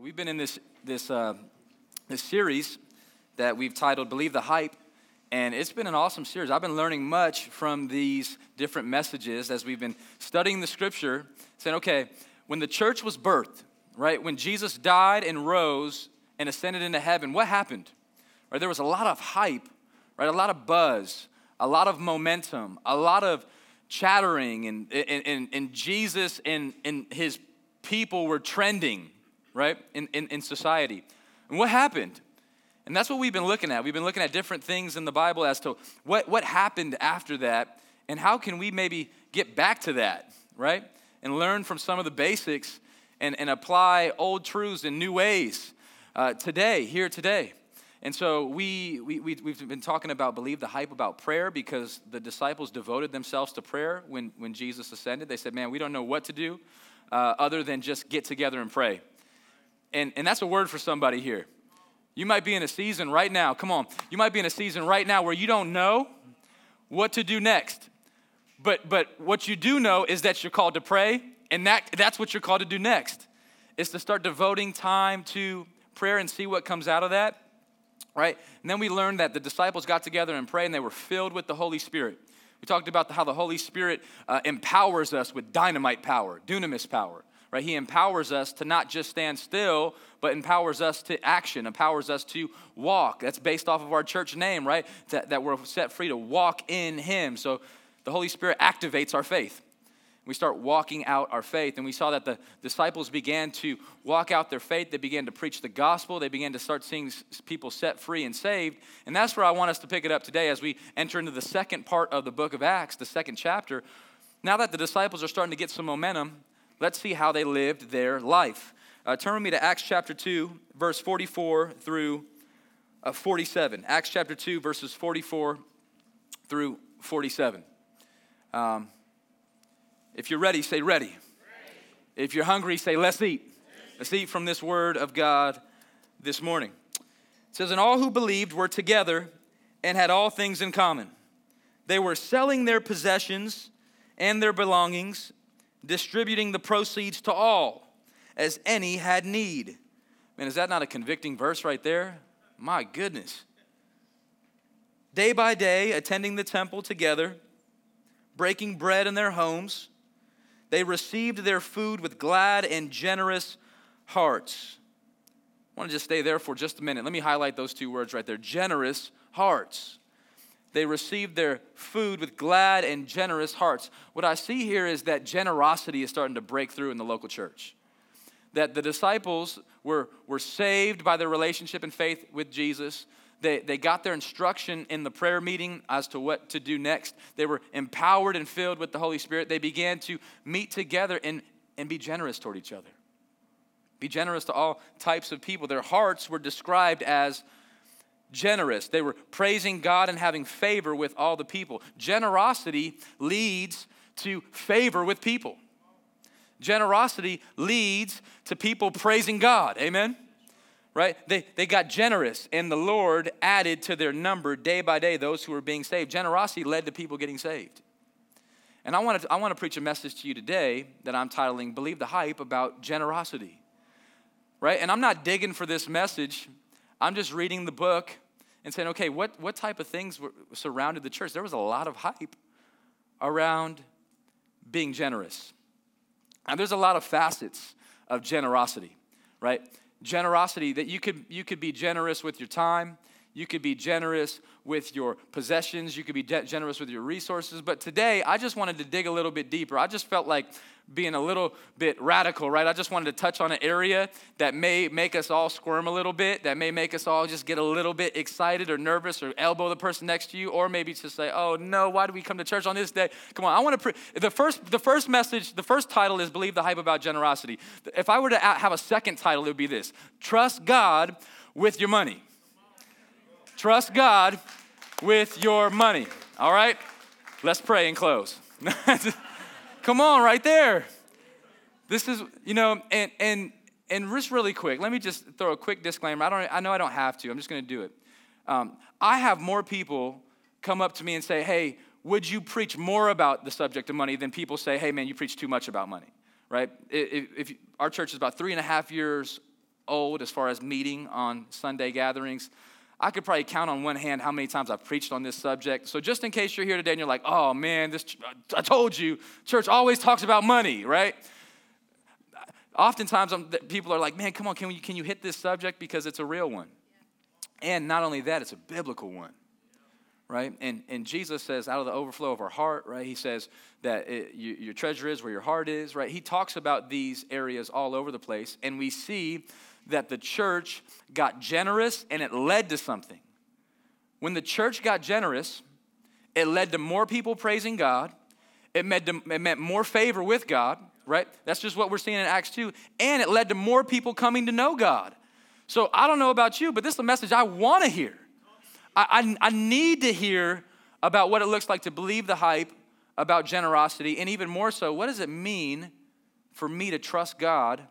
We've been in this, this, uh, this series that we've titled Believe the Hype, and it's been an awesome series. I've been learning much from these different messages as we've been studying the scripture, saying, okay, when the church was birthed, right, when Jesus died and rose and ascended into heaven, what happened? Right, there was a lot of hype, right, a lot of buzz, a lot of momentum, a lot of chattering, and, and, and, and Jesus and, and his people were trending right, in, in, in society. And what happened? And that's what we've been looking at. We've been looking at different things in the Bible as to what, what happened after that and how can we maybe get back to that, right? And learn from some of the basics and, and apply old truths in new ways uh, today, here today. And so we, we, we, have been talking about believe the hype about prayer because the disciples devoted themselves to prayer when, when Jesus ascended. They said, man, we don't know what to do uh, other than just get together and pray. And, and that's a word for somebody here. You might be in a season right now, come on, you might be in a season right now where you don't know what to do next. But, but what you do know is that you're called to pray, and that, that's what you're called to do next, is to start devoting time to prayer and see what comes out of that, right? And then we learned that the disciples got together and prayed, and they were filled with the Holy Spirit. We talked about how the Holy Spirit uh, empowers us with dynamite power, dunamis power right? He empowers us to not just stand still, but empowers us to action, empowers us to walk. That's based off of our church name, right? That, that we're set free to walk in Him. So the Holy Spirit activates our faith. We start walking out our faith. And we saw that the disciples began to walk out their faith. They began to preach the gospel. They began to start seeing people set free and saved. And that's where I want us to pick it up today as we enter into the second part of the book of Acts, the second chapter. Now that the disciples are starting to get some momentum, Let's see how they lived their life. Uh, turn with me to Acts chapter 2, verse 44 through uh, 47. Acts chapter 2, verses 44 through 47. Um, if you're ready, say ready. ready. If you're hungry, say let's eat. Let's eat from this word of God this morning. It says, And all who believed were together and had all things in common. They were selling their possessions and their belongings distributing the proceeds to all as any had need. Man, is that not a convicting verse right there? My goodness. Day by day, attending the temple together, breaking bread in their homes, they received their food with glad and generous hearts. I want to just stay there for just a minute. Let me highlight those two words right there generous hearts they received their food with glad and generous hearts. What I see here is that generosity is starting to break through in the local church. That the disciples were, were saved by their relationship and faith with Jesus. They, they got their instruction in the prayer meeting as to what to do next. They were empowered and filled with the Holy Spirit. They began to meet together and, and be generous toward each other. Be generous to all types of people. Their hearts were described as generous. They were praising God and having favor with all the people. Generosity leads to favor with people. Generosity leads to people praising God. Amen? Right? They, they got generous, and the Lord added to their number day by day those who were being saved. Generosity led to people getting saved. And I want to, I want to preach a message to you today that I'm titling Believe the Hype about generosity. Right? And I'm not digging for this message, I'm just reading the book and saying, okay, what, what type of things were, surrounded the church? There was a lot of hype around being generous. And there's a lot of facets of generosity, right? Generosity that you could, you could be generous with your time, you could be generous with your possessions, you could be de- generous with your resources. But today, I just wanted to dig a little bit deeper. I just felt like being a little bit radical, right? I just wanted to touch on an area that may make us all squirm a little bit, that may make us all just get a little bit excited or nervous or elbow the person next to you, or maybe just say, oh no, why do we come to church on this day? Come on, I want to, pre- the first, the first message, the first title is Believe the Hype About Generosity. If I were to have a second title, it would be this Trust God with your money. Trust God with your money. All right? Let's pray and close. Come on, right there. This is, you know, and and and just really quick, let me just throw a quick disclaimer. I don't I know I don't have to. I'm just going to do it. Um, I have more people come up to me and say, "Hey, would you preach more about the subject of money?" Than people say, "Hey, man, you preach too much about money." Right? If, if our church is about three and a half years old as far as meeting on Sunday gatherings. I could probably count on one hand how many times I've preached on this subject. So, just in case you're here today and you're like, oh man, this, I told you, church always talks about money, right? Oftentimes, um, I'm, people are like, man, come on, can, can you hit this subject? Because it's a real one. And not only that, it's a biblical one right? And, and Jesus says, out of the overflow of our heart, right? He says that it, you, your treasure is where your heart is, right? He talks about these areas all over the place. And we see that the church got generous and it led to something. When the church got generous, it led to more people praising God. It meant, to, it meant more favor with God, right? That's just what we're seeing in Acts 2. And it led to more people coming to know God. So I don't know about you, but this is a message I want to hear. I, I, I need to hear about what it looks like to believe the hype about generosity, and even more so, what does it mean for me to trust God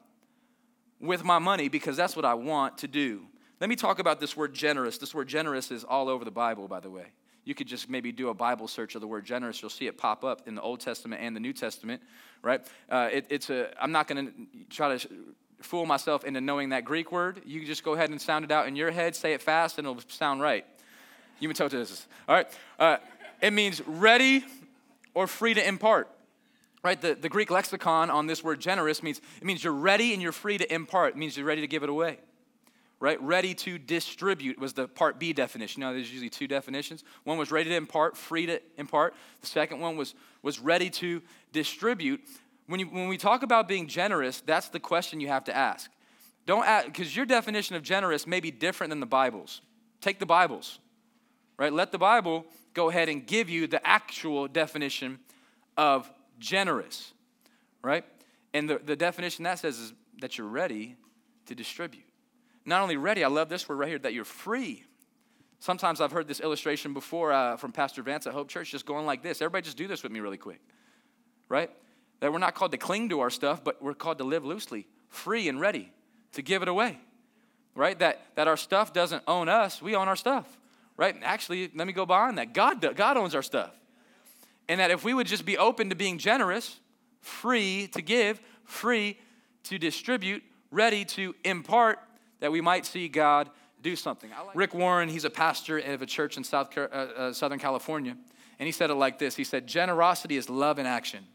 with my money because that's what I want to do. Let me talk about this word generous. This word generous is all over the Bible, by the way. You could just maybe do a Bible search of the word generous. You'll see it pop up in the Old Testament and the New Testament, right? Uh, it, it's a. I'm not going to try to fool myself into knowing that Greek word. You just go ahead and sound it out in your head. Say it fast, and it'll sound right. All right. Uh, it means ready or free to impart right? The, the greek lexicon on this word generous means it means you're ready and you're free to impart. It means you're ready to give it away right? Ready to distribute was the part b definition. Know there's usually two definitions. One was ready to impart free to impart. The second one was was ready to distribute. When, you, when we talk about being generous that's the question you have to ask. Don't ask because your definition of generous may be different than the bible's. Take the bible's right? Let the bible go ahead and give you the actual definition of generous, right? And the, the definition that says is that you're ready to distribute. Not only ready, I love this word right here, that you're free. Sometimes I've heard this illustration before uh, from Pastor Vance at Hope Church, just going like this. Everybody just do this with me really quick, right? That we're not called to cling to our stuff, but we're called to live loosely, free and ready to give it away, right? That, that our stuff doesn't own us, we own our stuff, right? Actually, let me go beyond that. God, God owns our stuff. And that if we would just be open to being generous, free to give, free to distribute, ready to impart, that we might see God do something. Like Rick Warren, he's a pastor of a church in South, uh, uh, Southern California, and he said it like this He said, Generosity is love in action.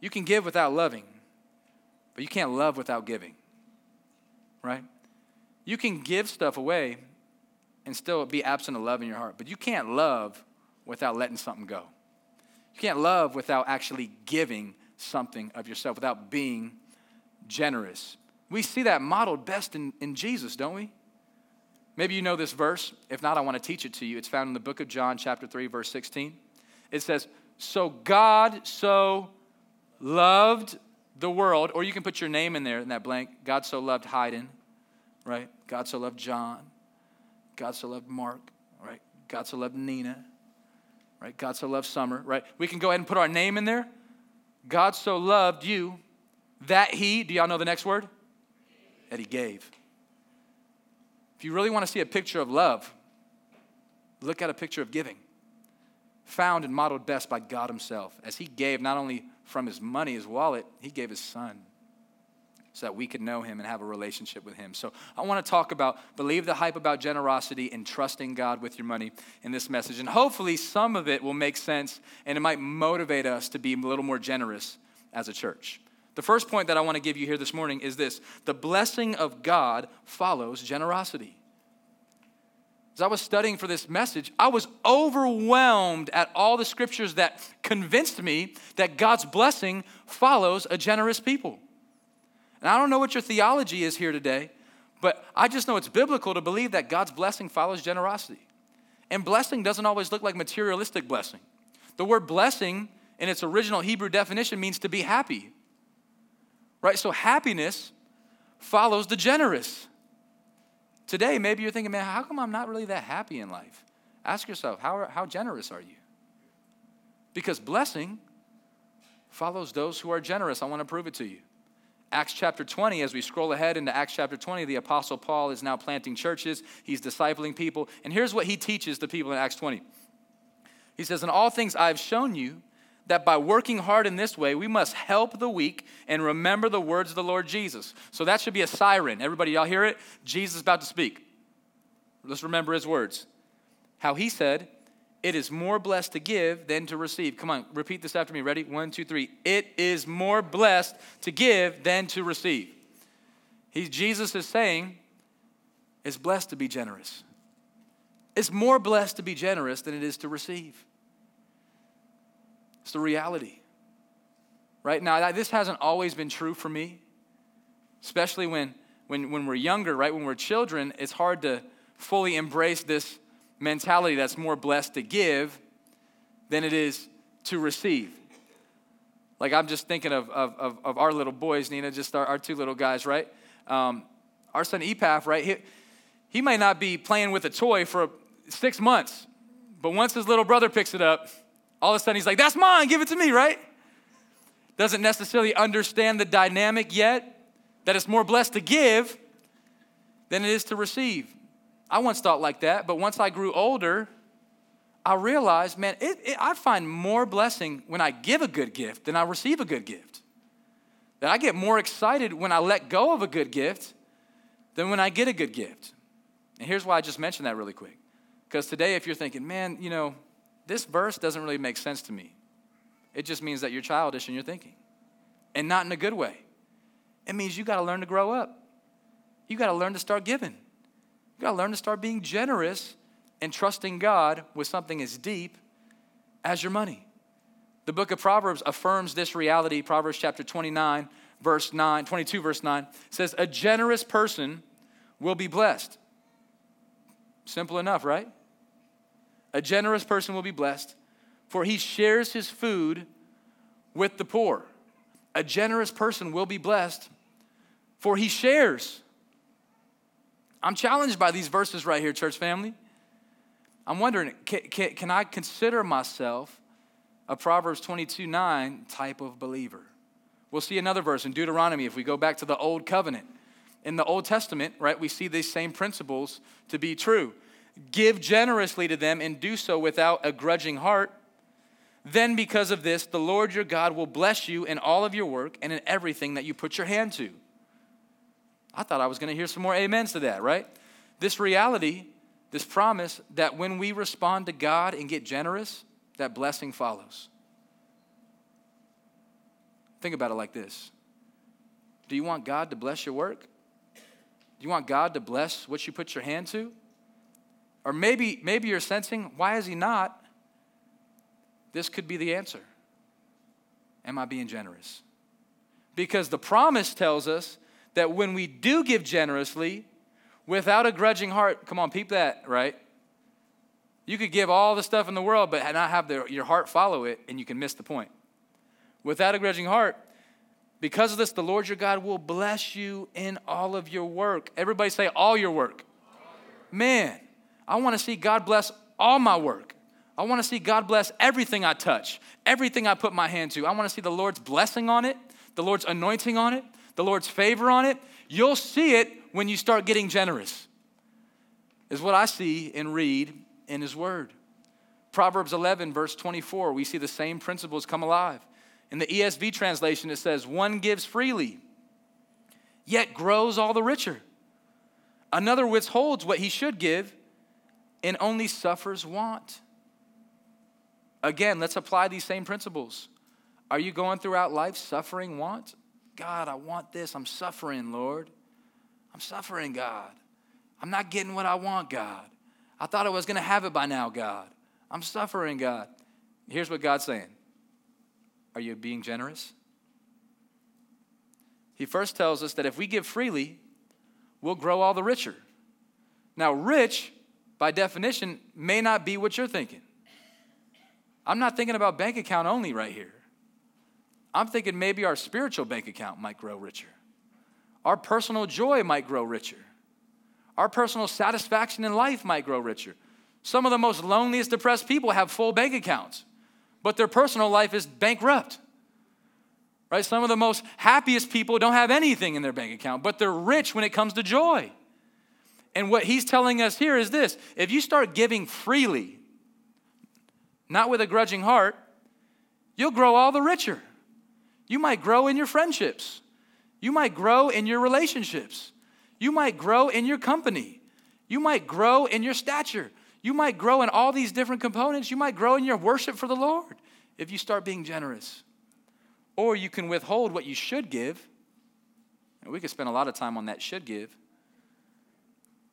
You can give without loving, but you can't love without giving, right? You can give stuff away and still be absent of love in your heart, but you can't love without letting something go. You can't love without actually giving something of yourself, without being generous. We see that modeled best in, in Jesus, don't we? Maybe you know this verse. If not, I want to teach it to you. It's found in the book of John, chapter 3, verse 16. It says, So God so loved the world, or you can put your name in there in that blank. God so loved Hayden, right? God so loved John. God so loved Mark, right? God so loved Nina right? God so loved summer, right? We can go ahead and put our name in there. God so loved you that he, do y'all know the next word? That he gave. If you really want to see a picture of love, look at a picture of giving. Found and modeled best by God himself. As he gave not only from his money, his wallet, he gave his son so that we could know him and have a relationship with him. So I want to talk about believe the hype about generosity and trusting God with your money in this message. And hopefully some of it will make sense and it might motivate us to be a little more generous as a church. The first point that I want to give you here this morning is this the blessing of God follows generosity. As I was studying for this message, I was overwhelmed at all the scriptures that convinced me that God's blessing follows a generous people. And I don't know what your theology is here today, but I just know it's biblical to believe that God's blessing follows generosity. And blessing doesn't always look like materialistic blessing. The word blessing in its original Hebrew definition means to be happy. Right? So happiness follows the generous. Today, maybe you're thinking, man, how come I'm not really that happy in life? Ask yourself, how, how generous are you? Because blessing follows those who are generous. I want to prove it to you. Acts chapter 20, as we scroll ahead into Acts chapter 20, the Apostle Paul is now planting churches. He's discipling people. And here's what he teaches the people in Acts 20. He says, In all things I've shown you that by working hard in this way, we must help the weak and remember the words of the Lord Jesus. So that should be a siren. Everybody, y'all hear it? Jesus is about to speak. Let's remember his words. How he said, It is more blessed to give than to receive. Come on, repeat this after me. Ready? One, two, three. It is more blessed to give than to receive. He, Jesus is saying, It's blessed to be generous. It's more blessed to be generous than it is to receive. It's the reality. Right now, this hasn't always been true for me, especially when, when, when we're younger, right? When we're children, it's hard to fully embrace this mentality that's more blessed to give than it is to receive. Like, I'm just thinking of, of, of, our little boys, Nina, just our, our two little guys, right? Um, our son Epaph, right? He, he might not be playing with a toy for six months, but once his little brother picks it up, all of a sudden he's like, That's mine, give it to me, right? Doesn't necessarily understand the dynamic yet, that it's more blessed to give than it is to receive. I once thought like that, but once I grew older, I realized, man, it, it, I find more blessing when I give a good gift than I receive a good gift. That I get more excited when I let go of a good gift than when I get a good gift. And here's why I just mentioned that really quick. Because today, if you're thinking, man, you know, this verse doesn't really make sense to me, it just means that you're childish in your thinking and not in a good way. It means you got to learn to grow up. You got to learn to start giving. You got to learn to start being generous and trusting God with something as deep as your money. The book of Proverbs affirms this reality. Proverbs chapter 29, verse 9, 22, verse 9 says, A generous person will be blessed. Simple enough, right? A generous person will be blessed, for he shares his food with the poor. A generous person will be blessed, for he shares I'm challenged by these verses right here, church family. I'm wondering, can, can, can I consider myself a Proverbs 22 9 type of believer? We'll see another verse in Deuteronomy if we go back to the Old Covenant. In the Old Testament, right, we see these same principles to be true. Give generously to them and do so without a grudging heart. Then, because of this, the Lord your God will bless you in all of your work and in everything that you put your hand to. I thought I was going to hear some more amens to that, right? This reality, this promise that when we respond to God and get generous, that blessing follows. Think about it like this Do you want God to bless your work? Do you want God to bless what you put your hand to? Or maybe, maybe you're sensing, why is He not? This could be the answer. Am I being generous? Because the promise tells us that when we do give generously, without a grudging heart, come on, peep that, right? You could give all the stuff in the world, but not have the, your heart follow it, and you can miss the point. Without a grudging heart, because of this, the Lord your God will bless you in all of your work. Everybody say, all your work. Man, I want to see God bless all my work. I want to see God bless everything I touch, everything I put my hand to. I want to see the Lord's blessing on it, the Lord's anointing on it, the Lord's favor on it, you'll see it when you start getting generous, is what I see and read in His Word. Proverbs 11, verse 24, we see the same principles come alive. In the ESV translation, it says, One gives freely, yet grows all the richer. Another withholds what he should give and only suffers want. Again, let's apply these same principles. Are you going throughout life suffering want? God, I want this. I'm suffering, Lord. I'm suffering, God. I'm not getting what I want, God. I thought I was going to have it by now, God. I'm suffering, God. Here's what God's saying Are you being generous? He first tells us that if we give freely, we'll grow all the richer. Now, rich, by definition, may not be what you're thinking. I'm not thinking about bank account only right here. I'm thinking maybe our spiritual bank account might grow richer. Our personal joy might grow richer. Our personal satisfaction in life might grow richer. Some of the most loneliest, depressed people have full bank accounts, but their personal life is bankrupt. Right? Some of the most happiest people don't have anything in their bank account, but they're rich when it comes to joy. And what he's telling us here is this if you start giving freely, not with a grudging heart, you'll grow all the richer. You might grow in your friendships. You might grow in your relationships. You might grow in your company. You might grow in your stature. You might grow in all these different components. You might grow in your worship for the Lord if you start being generous. Or you can withhold what you should give. And we could spend a lot of time on that should give.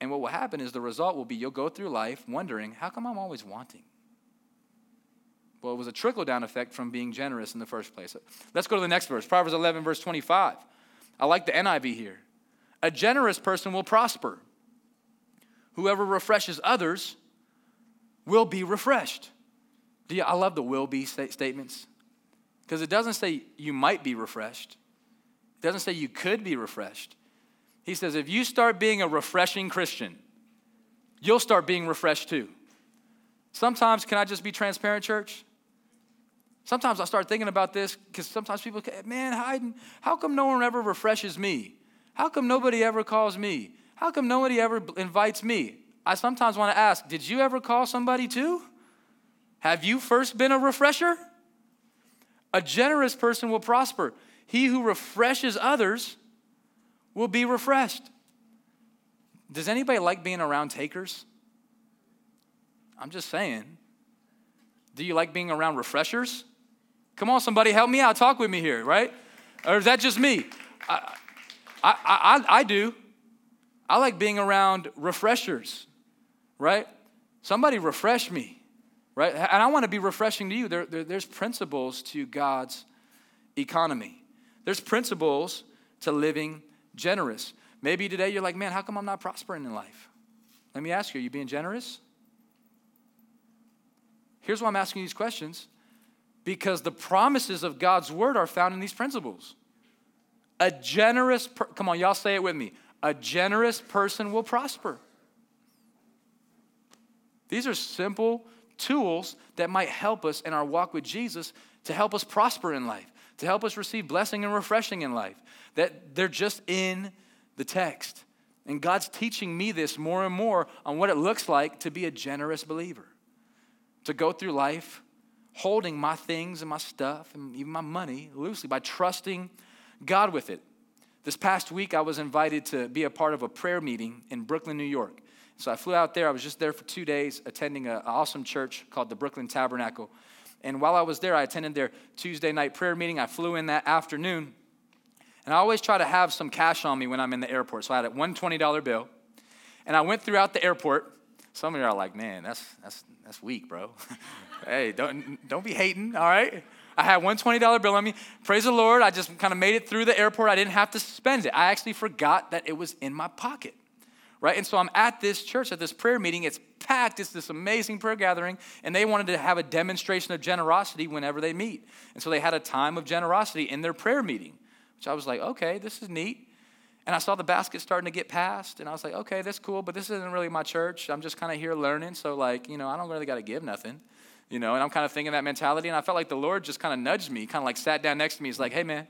And what will happen is the result will be you'll go through life wondering, how come I'm always wanting? Well, it was a trickle down effect from being generous in the first place. Let's go to the next verse Proverbs 11, verse 25. I like the NIV here. A generous person will prosper. Whoever refreshes others will be refreshed. Do you, I love the will be statements because it doesn't say you might be refreshed, it doesn't say you could be refreshed. He says, if you start being a refreshing Christian, you'll start being refreshed too. Sometimes, can I just be transparent, church? Sometimes I start thinking about this because sometimes people, man, how come no one ever refreshes me? How come nobody ever calls me? How come nobody ever invites me? I sometimes want to ask, did you ever call somebody too? Have you first been a refresher? A generous person will prosper. He who refreshes others will be refreshed. Does anybody like being around takers? I'm just saying. Do you like being around refreshers? Come on, somebody, help me out. Talk with me here, right? Or is that just me? I, I, I, I do. I like being around refreshers, right? Somebody refresh me, right? And I want to be refreshing to you. There, there, there's principles to God's economy, there's principles to living generous. Maybe today you're like, man, how come I'm not prospering in life? Let me ask you, are you being generous? Here's why I'm asking these questions because the promises of God's word are found in these principles. A generous, per- come on, y'all say it with me. A generous person will prosper. These are simple tools that might help us in our walk with Jesus to help us prosper in life, to help us receive blessing and refreshing in life. That they're just in the text. And God's teaching me this more and more on what it looks like to be a generous believer, to go through life holding my things and my stuff and even my money loosely by trusting God with it. This past week, I was invited to be a part of a prayer meeting in Brooklyn, New York. So I flew out there. I was just there for two days attending an awesome church called the Brooklyn Tabernacle. And while I was there, I attended their Tuesday night prayer meeting. I flew in that afternoon. And I always try to have some cash on me when I'm in the airport. So I had a $120 bill. And I went throughout the airport. Some of you are like, man, that's, that's, that's weak, bro. hey, don't, don't be hating, all right? I had one $20 bill on me. Praise the Lord, I just kind of made it through the airport. I didn't have to spend it. I actually forgot that it was in my pocket, right? And so I'm at this church, at this prayer meeting. It's packed, it's this amazing prayer gathering, and they wanted to have a demonstration of generosity whenever they meet. And so they had a time of generosity in their prayer meeting, which I was like, okay, this is neat. And I saw the basket starting to get passed, and I was like, okay, that's cool, but this isn't really my church. I'm just kind of here learning, so like, you know, I don't really got to give nothing, you know. And I'm kind of thinking that mentality, and I felt like the Lord just kind of nudged me, kind of like sat down next to me. He's like, hey, man,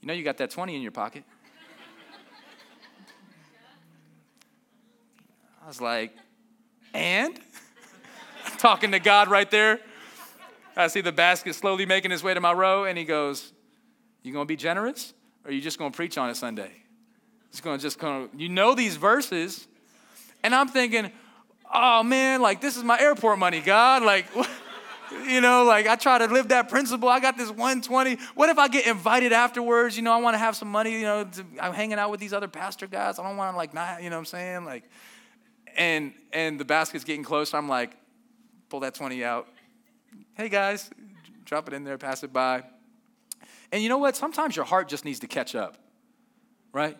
you know you got that 20 in your pocket. I was like, and? Talking to God right there. I see the basket slowly making its way to my row, and he goes, You gonna be generous? Or you just to preach on it Sunday? It's to just of, you know these verses. And I'm thinking, oh man, like this is my airport money, God. Like, you know, like I try to live that principle. I got this 120. What if I get invited afterwards? You know, I want to have some money, you know, to, I'm hanging out with these other pastor guys. I don't want to like not, you know what I'm saying? Like, and and the basket's getting close. I'm like, pull that 20 out. Hey guys, drop it in there, pass it by. And you know what? Sometimes your heart just needs to catch up, right?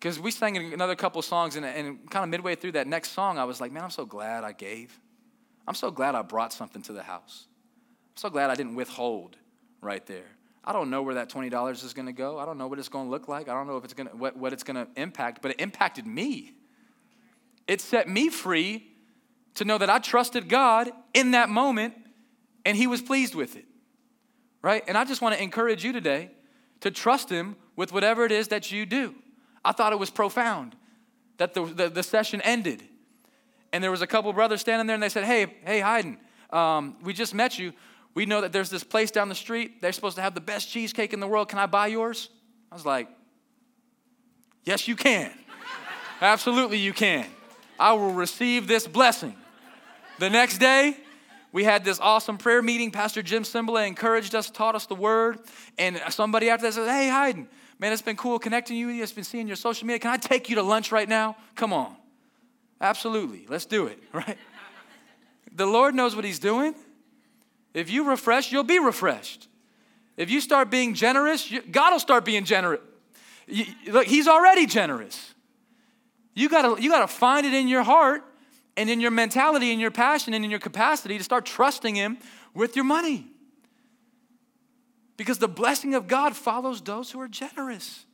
Because we sang another couple songs, and, and kind of midway through that next song, I was like, man, I'm so glad I gave. I'm so glad I brought something to the house. I'm so glad I didn't withhold right there. I don't know where that $20 is going to go. I don't know what it's going to look like. I don't know if it's going to, what, what it's going to impact, but it impacted me. It set me free to know that I trusted God in that moment and He was pleased with it right? And I just want to encourage you today to trust Him with whatever it is that you do. I thought it was profound that the, the, the session ended. And there was a couple brothers standing there and they said, Hey, hey, Hayden, um, we just met you. We know that there's this place down the street. They're supposed to have the best cheesecake in the world. Can I buy yours? I was like, Yes, you can. Absolutely, you can. I will receive this blessing. The next day, we had this awesome prayer meeting. Pastor Jim Cymbala encouraged us, taught us the word. And somebody after that said, Hey, Hayden, man, it's been cool connecting with you. It's been seeing your social media. Can I take you to lunch right now? Come on. Absolutely. Let's do it, right? the Lord knows what He's doing. If you refresh, you'll be refreshed. If you start being generous, God will start being generous. look, He's already generous. You gotta, you gotta find it in your heart and in your mentality and your passion and in your capacity to start trusting Him with your money. Because the blessing of God follows those who are generous.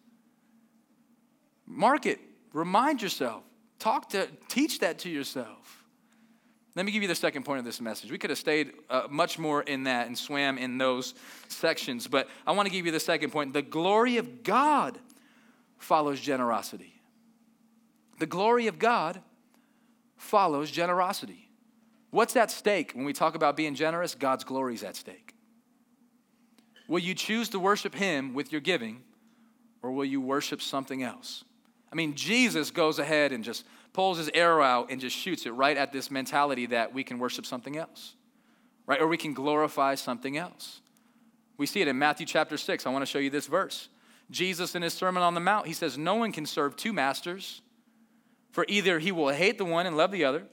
Mark it, remind yourself, talk to, teach that to yourself. Let me give you the second point of this message. We could have stayed uh, much more in that and swam in those sections, but I want to give you the second point. The glory of God follows generosity. The glory of God follows generosity. What's at stake when we talk about being generous? God's glory is at stake. Will you choose to worship Him with your giving, or will you worship something else? I mean, Jesus goes ahead and just pulls his arrow out and just shoots it right at this mentality that we can worship something else, right? Or we can glorify something else. We see it in Matthew chapter 6. I want to show you this verse. Jesus, in his Sermon on the Mount, he says, No one can serve two masters. For either he will hate the one and love the other,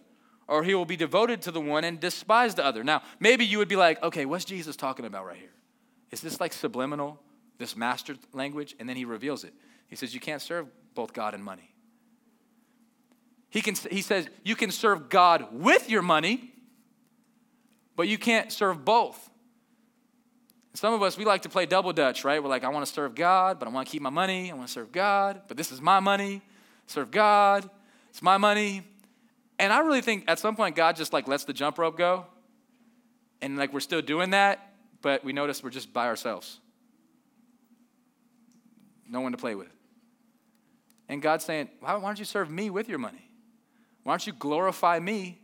or he will be devoted to the one and despise the other. Now, maybe you would be like, okay, what's Jesus talking about right here? Is this like subliminal, this master language? And then he reveals it. He says, you can't serve both God and money. He, can, he says, you can serve God with your money, but you can't serve both. Some of us, we like to play double dutch, right? We're like, I want to serve God, but I want to keep my money. I want to serve God, but this is my money. Serve God. It's my money. And I really think at some point God just like lets the jump rope go. And like we're still doing that, but we notice we're just by ourselves. No one to play with. And God's saying, why, why don't you serve me with your money? Why don't you glorify me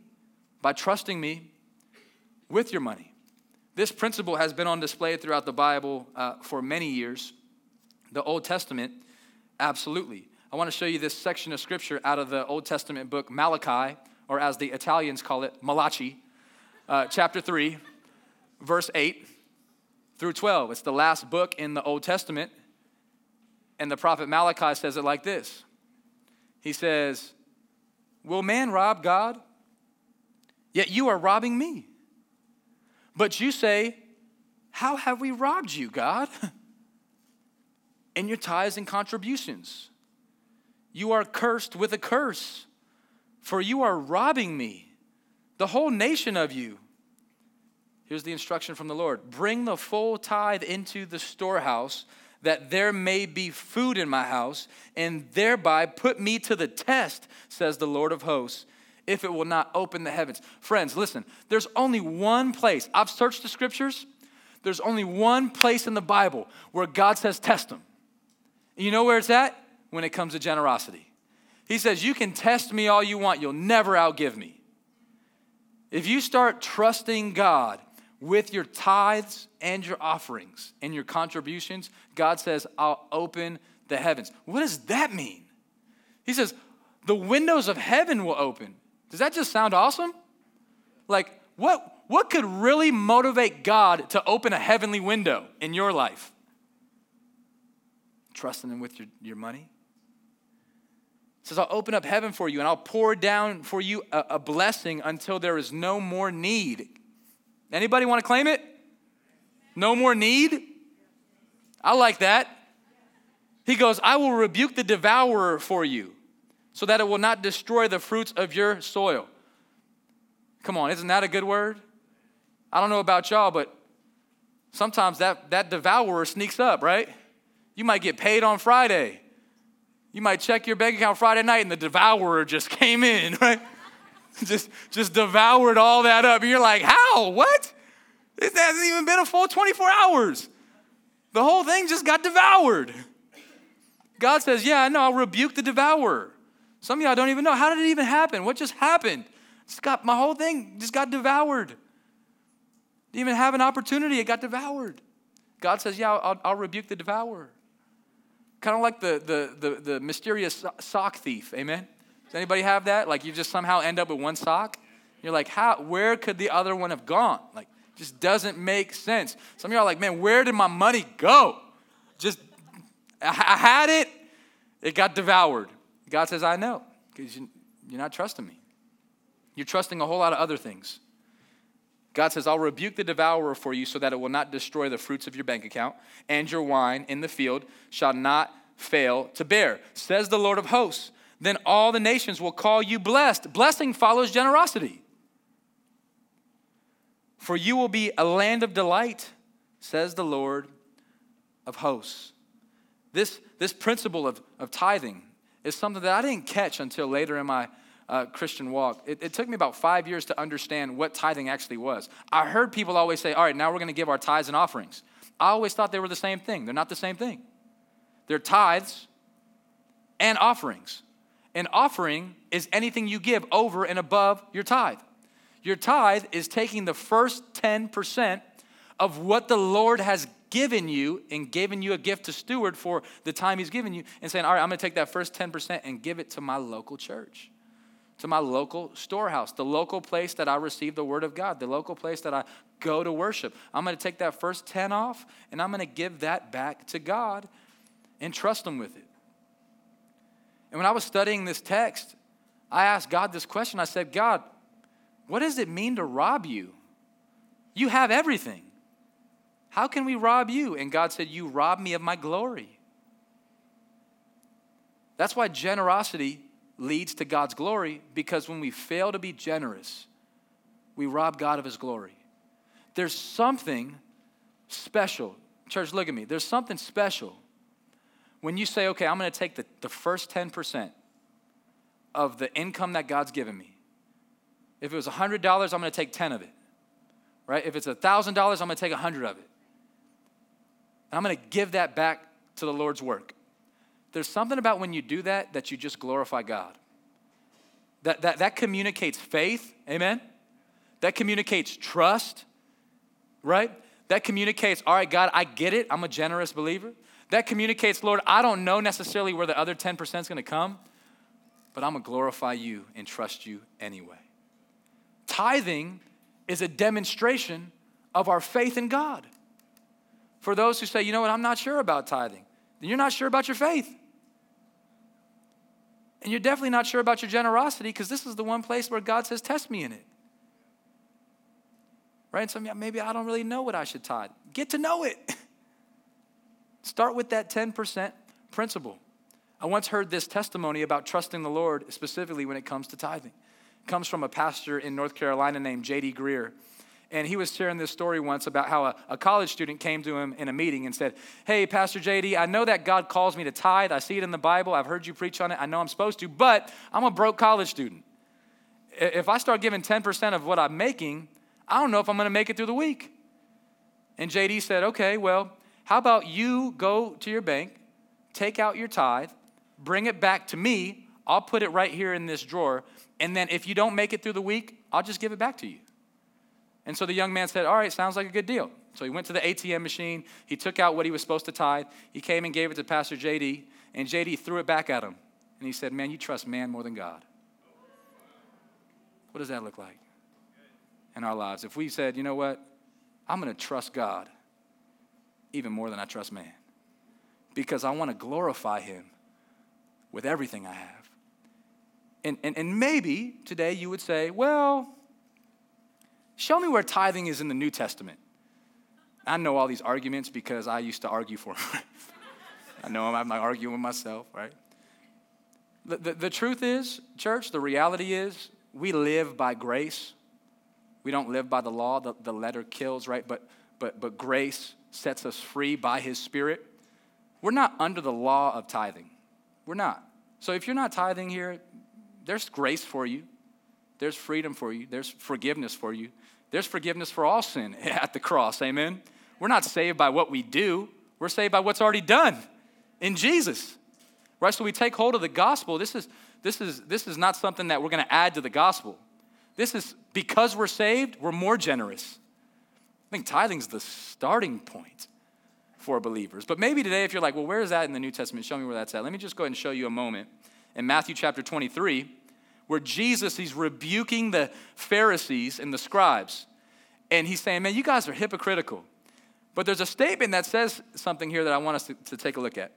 by trusting me with your money? This principle has been on display throughout the Bible uh, for many years. The Old Testament, absolutely. I want to show you this section of scripture out of the Old Testament book Malachi, or as the Italians call it, Malachi, uh, chapter 3, verse 8 through 12. It's the last book in the Old Testament. And the prophet Malachi says it like this He says, Will man rob God? Yet you are robbing me. But you say, How have we robbed you, God? In your tithes and contributions. You are cursed with a curse, for you are robbing me, the whole nation of you. Here's the instruction from the Lord Bring the full tithe into the storehouse, that there may be food in my house, and thereby put me to the test, says the Lord of hosts, if it will not open the heavens. Friends, listen, there's only one place. I've searched the scriptures. There's only one place in the Bible where God says, Test them. You know where it's at? When it comes to generosity. He says, You can test me all you want, you'll never outgive me. If you start trusting God with your tithes and your offerings and your contributions, God says, I'll open the heavens. What does that mean? He says, the windows of heaven will open. Does that just sound awesome? Like, what, what could really motivate God to open a heavenly window in your life? Trusting Him with your, your money? Says, I'll open up heaven for you and I'll pour down for you a, a blessing until there is no more need. Anybody want to claim it? No more need? I like that. He goes, I will rebuke the devourer for you so that it will not destroy the fruits of your soil. Come on, isn't that a good word? I don't know about y'all, but sometimes that, that devourer sneaks up, right? You might get paid on Friday. You might check your bank account Friday night and the devourer just came in, right? just, just devoured all that up. And you're like, how? What? This hasn't even been a full 24 hours. The whole thing just got devoured. God says, Yeah, I know, I'll rebuke the devourer. Some of y'all don't even know. How did it even happen? What just happened? Just got my whole thing just got devoured. Didn't even have an opportunity, it got devoured. God says, Yeah, I'll, I'll rebuke the devourer. Kind of like the, the, the, the mysterious sock thief, amen? Does anybody have that? Like you just somehow end up with one sock? You're like, how, where could the other one have gone? Like, just doesn't make sense. Some of y'all are like, man, where did my money go? Just, I had it, it got devoured. God says, I know, because you, you're not trusting me. You're trusting a whole lot of other things. God says, I'll rebuke the devourer for you so that it will not destroy the fruits of your bank account, and your wine in the field shall not fail to bear, says the Lord of hosts. Then all the nations will call you blessed. Blessing follows generosity. For you will be a land of delight, says the Lord of hosts. This, this principle of, of tithing is something that I didn't catch until later in my uh, Christian walk. It, it, took me about five years to understand what tithing actually was. I heard people always say, all right, now we're going to give our tithes and offerings. I always thought they were the same thing. They're not the same thing. They're tithes and offerings. An offering is anything you give over and above your tithe. Your tithe is taking the first 10% of what the Lord has given you and given you a gift to steward for the time He's given you and saying, All right, I'm going to take that first 10% and give it to my local church to my local storehouse, the local place that I receive the word of God, the local place that I go to worship. I'm going to take that first 10 off and I'm going to give that back to God and trust Him with it. And when I was studying this text, I asked God this question. I said, God, what does it mean to rob you? You have everything. How can we rob you? And God said, You rob me of my glory. That's why generosity leads to God's glory because when we fail to be generous, we rob God of his glory. There's something special. Church, look at me. There's something special when you say, okay, I'm going to take the, the first 10% of the income that God's given me. If it was $100, I'm going to take 10 of it. Right? If it's $1,000, I'm going to take 100 of it. And I'm going to give that back to the Lord's work. There's something about when you do that that you just glorify God. That, that, that communicates faith, amen? That communicates trust, right? That communicates, all right, God, I get it. I'm a generous believer. That communicates, Lord, I don't know necessarily where the other 10% is going to come, but I'm going to glorify you and trust you anyway. Tithing is a demonstration of our faith in God. For those who say, you know what, I'm not sure about tithing, then you're not sure about your faith. And you're definitely not sure about your generosity because this is the one place where God says, Test me in it. Right? So maybe I don't really know what I should tithe. Get to know it. Start with that 10% principle. I once heard this testimony about trusting the Lord, specifically when it comes to tithing. It comes from a pastor in North Carolina named J.D. Greear. And he was sharing this story once about how a, a, college student came to him in a meeting and said, Hey, Pastor JD, I know that God calls me to tithe. I see it in the Bible. I've heard you preach on it. I know I'm supposed to, but I'm a broke college student. If I start giving 10% of what I'm making, I don't know if I'm going to make it through the week. And JD said, Okay, well, how about you go to your bank, take out your tithe, bring it back to me. I'll put it right here in this drawer. And then if you don't make it through the week, I'll just give it back to you. And so the young man said, All right, sounds like a good deal. So he went to the ATM machine. He took out what he was supposed to tithe. He came and gave it to Pastor JD, and JD threw it back at him. And he said, Man, you trust man more than God. What does that look like in our lives? If we said, You know what? I'm going to trust God even more than I trust man because I want to glorify him with everything I have. And, and, and maybe today you would say, Well, Show me where tithing is in the New Testament. I know all these arguments because I used to argue for them. I know I'm, I'm arguing with myself, right? The, the, the truth is, church, the reality is, we live by grace. We don't live by the law. The, the letter kills, right? But, but, but grace sets us free by his spirit. We're not under the law of tithing. We're not. So if you're not tithing here, there's grace for you. There's freedom for you. There's forgiveness for you. There's forgiveness for all sin at the cross. Amen. We're not saved by what we do, we're saved by what's already done in Jesus. Right? So we take hold of the gospel. This is, this is, this is not something that we're going to add to the gospel. This is because we're saved, we're more generous. I think tithing's the starting point for believers. But maybe today, if you're like, well, where is that in the New Testament? Show me where that's at. Let me just go ahead and show you a moment in Matthew chapter 23, where Jesus, he's rebuking the Pharisees and the scribes. And he's saying, man, you guys are hypocritical. But there's a statement that says something here that I want us to, to take a look at.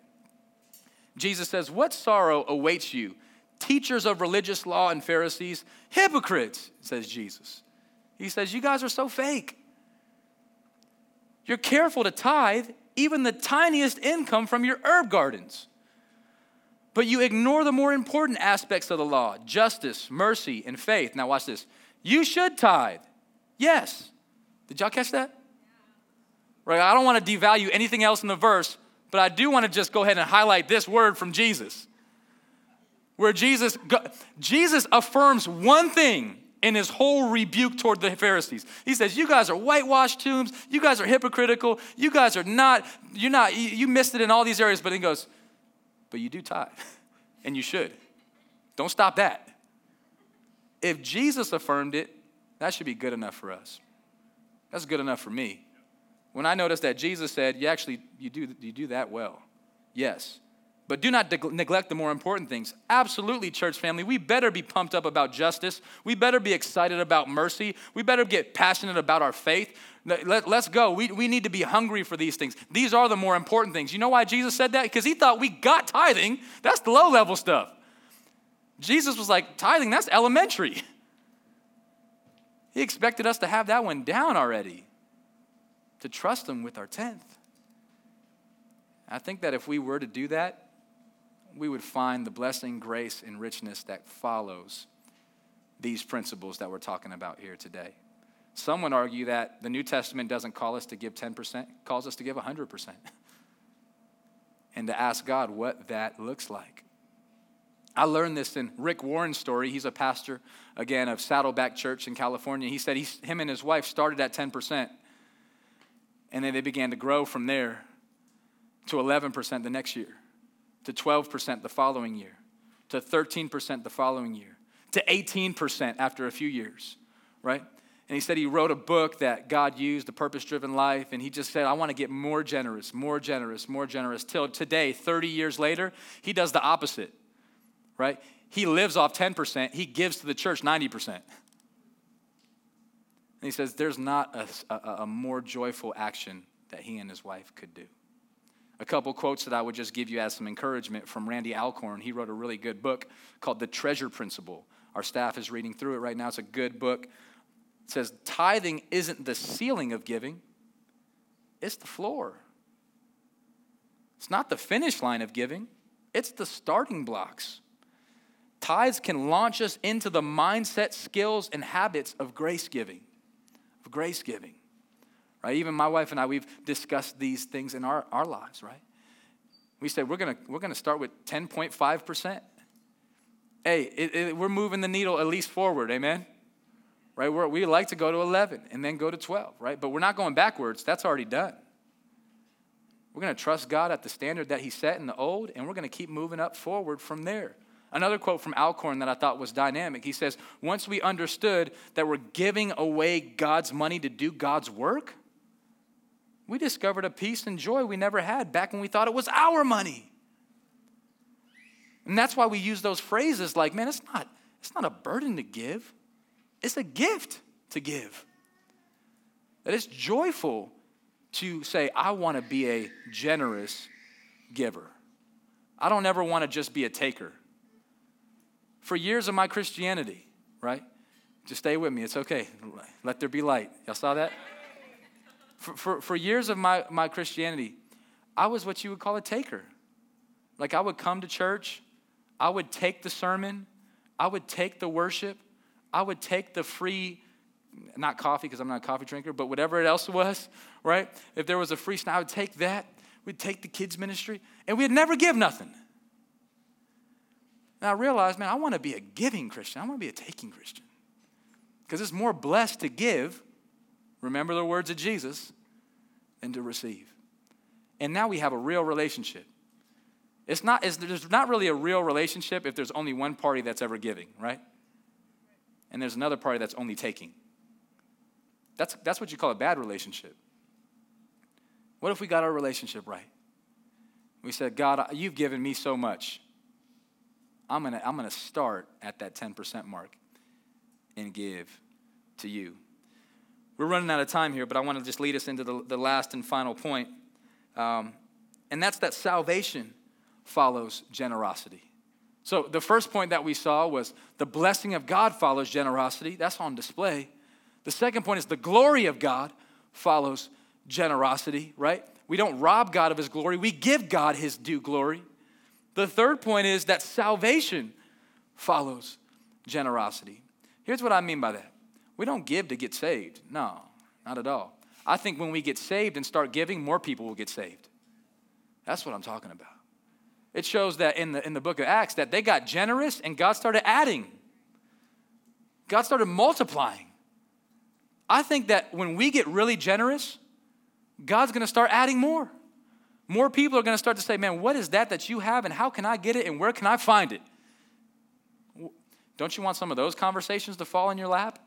Jesus says, What sorrow awaits you, teachers of religious law and Pharisees, hypocrites, says Jesus. He says, You guys are so fake. You're careful to tithe even the tiniest income from your herb gardens. But you ignore the more important aspects of the law justice, mercy, and faith. Now, watch this. You should tithe. Yes. Did y'all catch that? Right? I don't want to devalue anything else in the verse, but I do want to just go ahead and highlight this word from Jesus. Where Jesus Jesus affirms one thing in his whole rebuke toward the Pharisees. He says, You guys are whitewashed tombs. You guys are hypocritical. You guys are not, you're not, you missed it in all these areas. But he goes, But you do tithe, and you should. Don't stop that. If Jesus affirmed it, that should be good enough for us. That's good enough for me. When I noticed that Jesus said, You actually, you do, you do that well. Yes. But do not neglect the more important things. Absolutely, church family, we better be pumped up about justice. We better be excited about mercy. We better get passionate about our faith. Let, us go. We, we need to be hungry for these things. These are the more important things. You know why Jesus said that? Because he thought we got tithing. That's the low level stuff. Jesus was like, tithing, that's elementary. He expected us to have that one down already, to trust him with our tenth. I think that if we were to do that, we would find the blessing, grace, and richness that follows these principles that we're talking about here today. Some would argue that the New Testament doesn't call us to give 10%, calls us to give 100%. and to ask God what that looks like. I learned this in Rick Warren's story. He's a pastor, again, of Saddleback Church in California. He said he, him and his wife started at 10%, and then they began to grow from there to 11% the next year to 12% the following year, to 13% the following year, to 18% after a few years, right? And he said he wrote a book that God used, The Purpose Driven Life, and he just said, I want to get more generous, more generous, more generous. Till today, 30 years later, he does the opposite, right? He lives off 10%, he gives to the church 90%. And he says, There's not a, a, a more joyful action that he and his wife could do. A couple quotes that I would just give you as some encouragement from Randy Alcorn. He wrote a really good book called The Treasure Principle. Our staff is reading through it right now. It's a good book. It says, Tithing isn't the ceiling of giving, it's the floor. It's not the finish line of giving, it's the starting blocks. Tithes can launch us into the mindset, skills, and habits of grace giving. Of grace giving right? Even my wife and I, we've discussed these things in our, our lives, right? We said we're gonna, we're gonna start with 10.5%. Hey, it, it, we're moving the needle at least forward, amen? Right? We're, we like to go to 11 and then go to 12, right? But we're not going backwards, that's already done. We're gonna trust God at the standard that He set in the old, and we're gonna keep moving up forward from there. Another quote from Alcorn that I thought was dynamic. He says, Once we understood that we're giving away God's money to do God's work, we discovered a peace and joy we never had back when we thought it was our money. And that's why we use those phrases like, man, it's not, it's not a burden to give, it's a gift to give. That it's joyful to say, I want to be a generous giver. I don't ever want to just be a taker. For years of my Christianity, right? Just stay with me. It's okay. Let there be light. Y'all saw that? For, for, for years of my, my Christianity, I was what you would call a taker. Like I would come to church, I would take the sermon, I would take the worship, I would take the free, not coffee because I'm not a coffee drinker, but whatever it else was, right? If there was a free snack, I would take that. We'd take the kids' ministry, and we'd never give nothing. And I realized, man, I want to be a giving Christian. I want to be a taking Christian. Because it's more blessed to give remember the words of Jesus, and to receive. And now we have a real relationship. It's not, it's, there's not really a real relationship if there's only one party that's ever giving, right? And there's another party that's only taking. That's, that's what you call a bad relationship. What if we got our relationship right? We said, God, you've given me so much. I'm going to I'm going to start at that 10% mark and give to you. We're running out of time here, but I want to just lead us into the, the last and final point. Um, and that's that salvation follows generosity. So the first point that we saw was the blessing of God follows generosity. That's on display. The second point is the glory of God follows generosity, right? We don't rob God of his glory, we give God his due glory. The third point is that salvation follows generosity. Here's what I mean by that we don't give to get saved. No, not at all. I think when we get saved and start giving, more people will get saved. That's what I'm talking about. It shows that in the, in the book of Acts that they got generous and God started adding. God started multiplying. I think that when we get really generous, God's going to start adding more. More people are going to start to say, Man, what is that that you have, and how can I get it, and where can I find it? Don't you want some of those conversations to fall in your lap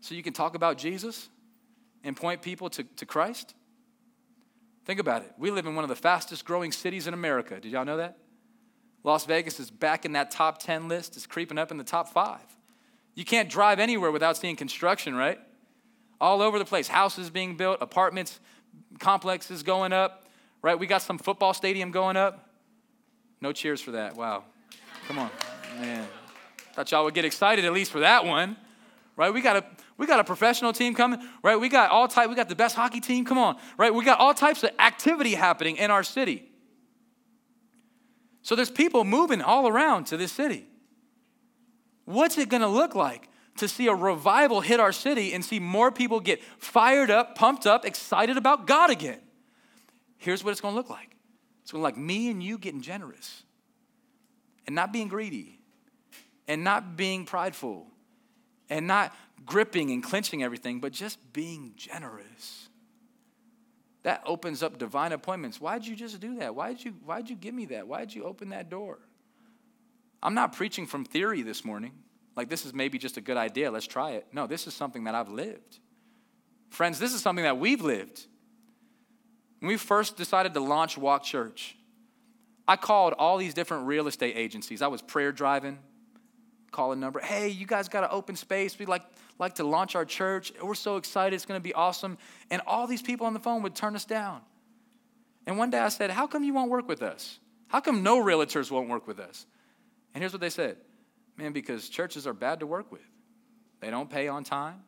so you can talk about Jesus and point people to, to Christ? Think about it. We live in one of the fastest growing cities in America. Did y'all know that? Las Vegas is back in that top 10 list, it's creeping up in the top five. You can't drive anywhere without seeing construction, right? All over the place. Houses being built, apartments, complexes going up right? We got some football stadium going up. No cheers for that. Wow. Come on. Man. Thought y'all would get excited at least for that one. Right? We got a we got a professional team coming, right? We got all type, we got the best hockey team. Come on, right? We got all types of activity happening in our city. So there's people moving all around to this city. What's it gonna look like to see a revival hit our city and see more people get fired up, pumped up, excited about God again? here's what it's going to look like it's going to look like me and you getting generous and not being greedy and not being prideful and not gripping and clenching everything, but just being generous. That opens up divine appointments. Why'd you just do that? Why'd you, why'd you give me that? Why'd you open that door? I'm not preaching from theory this morning. Like, this is maybe just a good idea. Let's try it. No, this is something that I've lived. Friends, this is something that we've lived. When we first decided to launch Walk Church, I called all these different real estate agencies. I was prayer driving, calling number. Hey, you guys got an open space. We'd like, like to launch our church. We're so excited. It's going to be awesome. And all these people on the phone would turn us down. And one day I said, How come you won't work with us? How come no realtors won't work with us? And here's what they said Man, because churches are bad to work with. They don't pay on time,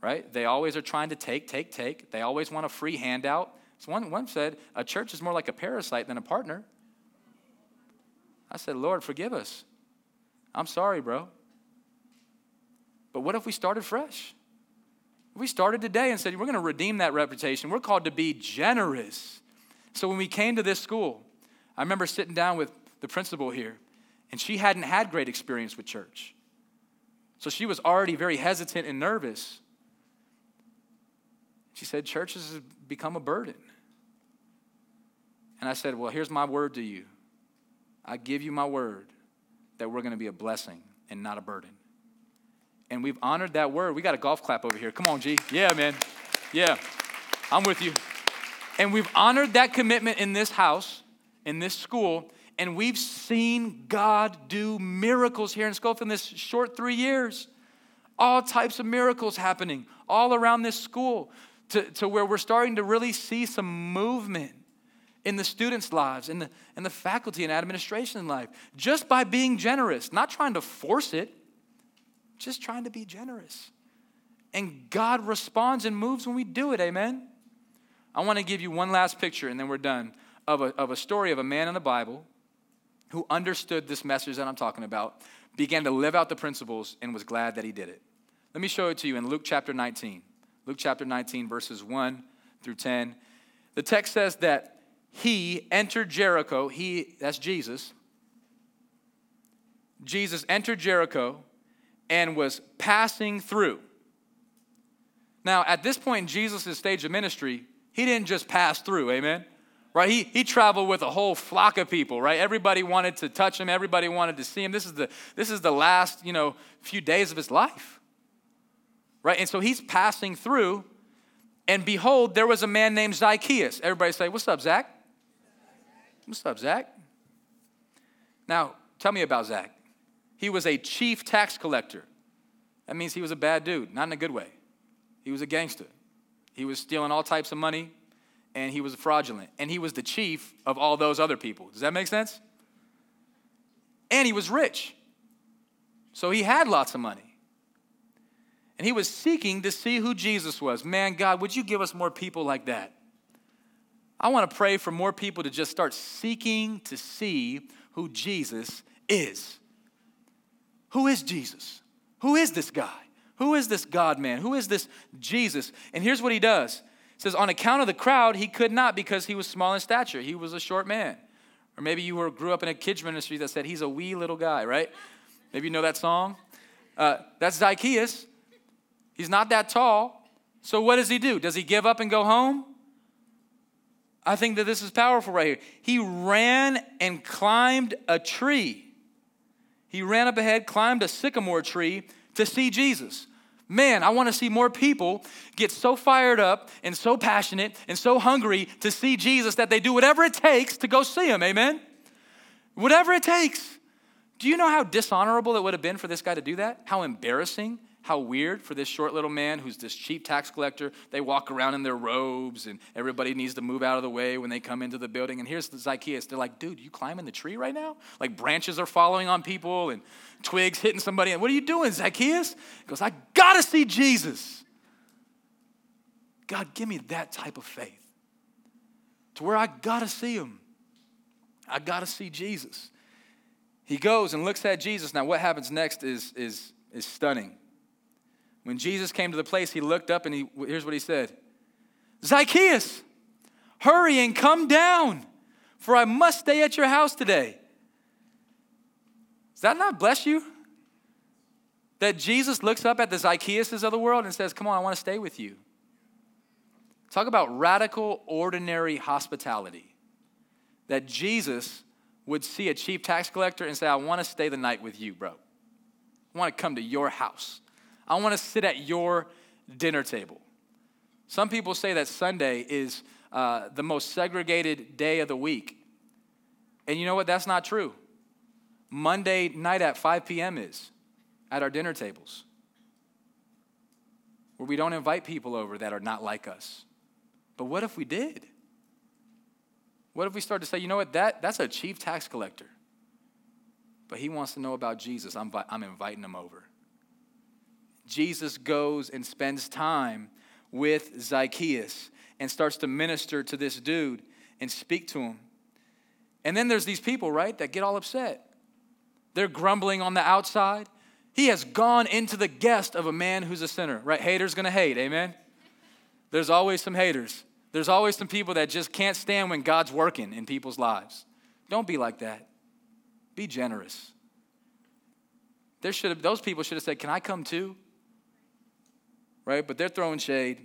right? They always are trying to take, take, take. They always want a free handout. So one, one said, a church is more like a parasite than a partner. I said, Lord, forgive us. I'm sorry, bro. But what if we started fresh? We started today and said, we're going to redeem that reputation. We're called to be generous. So when we came to this school, I remember sitting down with the principal here, and she hadn't had great experience with church. So she was already very hesitant and nervous. She said, Churches have become a burden. And I said, Well, here's my word to you. I give you my word that we're going to be a blessing and not a burden. And we've honored that word. We got a golf clap over here. Come on, G. Yeah, man. Yeah, I'm with you. And we've honored that commitment in this house, in this school, and we've seen God do miracles here in Schofield in this short three years. All types of miracles happening all around this school to, to where we're starting to really see some movement in the students' lives, in the, in the faculty and administration life, just by being generous, not trying to force it, just trying to be generous. And God responds and moves when we do it, amen? I want to give you one last picture and then we're done of a, of a story of a man in the Bible who understood this message that I'm talking about, began to live out the principles, and was glad that he did it. Let me show it to you in Luke chapter 19. Luke chapter 19, verses 1 through 10. The text says that he entered Jericho. He, that's Jesus. Jesus entered Jericho and was passing through. Now, at this point in Jesus' stage of ministry, he didn't just pass through, amen? Right? He, he traveled with a whole flock of people, right? Everybody wanted to touch him, everybody wanted to see him. This is the, this is the last, you know, few days of his life. right? And so he's passing through, and behold, there was a man named Zacchaeus. Everybody say, What's up, Zach? What's up, Zach? Now, tell me about Zach. He was a chief tax collector. That means he was a bad dude, not in a good way. He was a gangster. He was stealing all types of money, and he was fraudulent. And he was the chief of all those other people. Does that make sense? And he was rich. So he had lots of money. And he was seeking to see who Jesus was. Man, God, would you give us more people like that? I want to pray for more people to just start seeking to see who Jesus is. Who is Jesus? Who is this guy? Who is this God man? Who is this Jesus? And here's what he does. It says, on account of the crowd, he could not because he was small in stature. He was a short man. Or maybe you were, grew up in a kids ministry that said he's a wee little guy, right? Maybe you know that song. Uh, that's Zacchaeus. He's not that tall. So what does he do? Does he give up and go home? I think that this is powerful right here. He ran and climbed a tree. He ran up ahead, climbed a sycamore tree to see Jesus. Man, I want to see more people get so fired up and so passionate and so hungry to see Jesus that they do whatever it takes to go see him. Amen? Whatever it takes. Do you know how dishonorable it would have been for this guy to do that? How embarrassing? How weird for this short little man who's this cheap tax collector. They walk around in their robes and everybody needs to move out of the way when they come into the building. And here's the Zacchaeus. They're like, dude, you climbing the tree right now? Like branches are falling on people and twigs hitting somebody. And what are you doing, Zacchaeus? He goes, I gotta see Jesus. God, give me that type of faith to where I gotta see him. I gotta see Jesus. He goes and looks at Jesus. Now, what happens next is, is, is stunning. When Jesus came to the place, he looked up and he, here's what he said Zacchaeus, hurry and come down, for I must stay at your house today. Does that not bless you? That Jesus looks up at the Zacchaeuses of the world and says, Come on, I want to stay with you. Talk about radical, ordinary hospitality. That Jesus would see a chief tax collector and say, I want to stay the night with you, bro. I want to come to your house. I want to sit at your dinner table. Some people say that Sunday is uh, the most segregated day of the week. And you know what? That's not true. Monday night at 5 p.m. is at our dinner tables, where we don't invite people over that are not like us. But what if we did? What if we start to say, you know what, that, that's a chief tax collector, but he wants to know about Jesus. I'm, I'm inviting him over. Jesus goes and spends time with Zacchaeus and starts to minister to this dude and speak to him. And then there's these people, right, that get all upset. They're grumbling on the outside. He has gone into the guest of a man who's a sinner, right? Haters gonna hate, amen? There's always some haters. There's always some people that just can't stand when God's working in people's lives. Don't be like that. Be generous. There should have, those people should have said, Can I come too? Right? But they're throwing shade.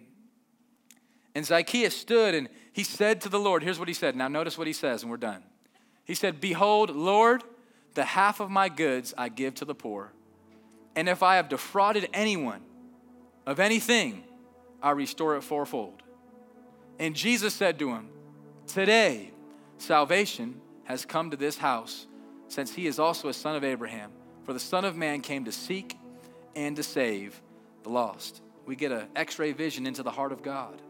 And Zacchaeus stood and he said to the Lord, here's what he said. Now, notice what he says, and we're done. He said, Behold, Lord, the half of my goods I give to the poor. And if I have defrauded anyone of anything, I restore it fourfold. And Jesus said to him, Today, salvation has come to this house, since he is also a son of Abraham. For the Son of Man came to seek and to save the lost we get an x ray vision into the heart of God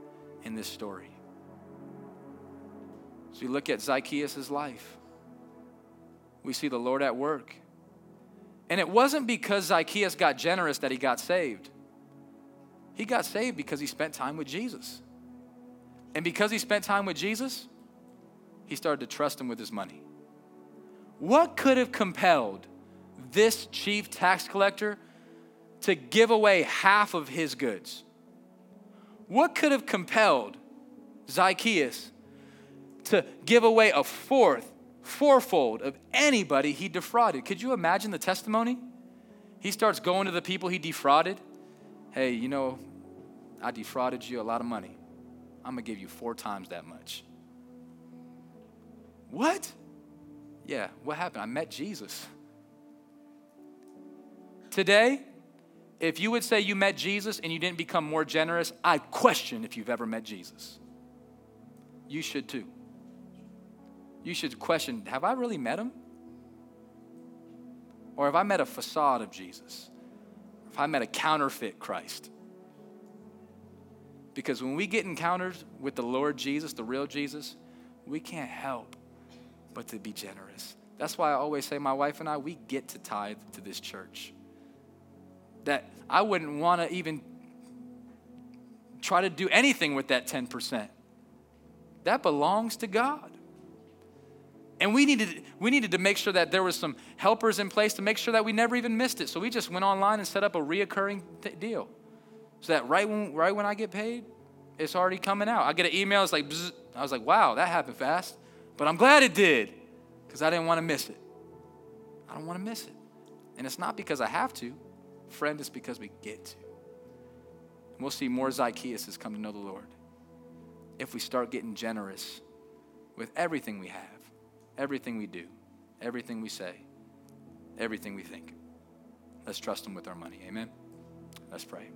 in this story. So we look at Zacchaeus' life. We see the Lord at work. And it wasn't because Zacchaeus got generous that he got saved. He got saved because he spent time with Jesus. And because he spent time with Jesus, he started to trust him with his money. What could have compelled this chief tax collector to give away half of his goods. What could have compelled Zacchaeus to give away a fourth, fourfold of anybody he defrauded? Could you imagine the testimony? He starts going to the people he defrauded. Hey, you know, I defrauded you a lot of money. I'm going to give you four times that much. What? Yeah, what happened? I met Jesus. Today, if you would say you met Jesus and you didn't become more generous, I question if you've ever met Jesus. You should too. You should question have I really met him? Or have I met a facade of Jesus? Have I met a counterfeit Christ? Because when we get encounters with the Lord Jesus, the real Jesus, we can't help but to be generous. That's why I always say, my wife and I, we get to tithe to this church. That I wouldn't want to even try to do anything with that 10%. That belongs to God. And we needed, we needed to make sure that there was some helpers in place to make sure that we never even missed it. So we just went online and set up a reoccurring t- deal. So that right when, right when I get paid, it's already coming out. I get an email, it's like, bzz. I was like, wow, that happened fast. But I'm glad it did because I didn't want to miss it. I don't want to miss it. And it's not because I have to, friend, it's because we get to. And we'll see more Zacchaeus has come to know the Lord if we start getting generous with everything we have, everything we do, everything we say, everything we think. Let's trust Him with our money. Amen? Let's pray.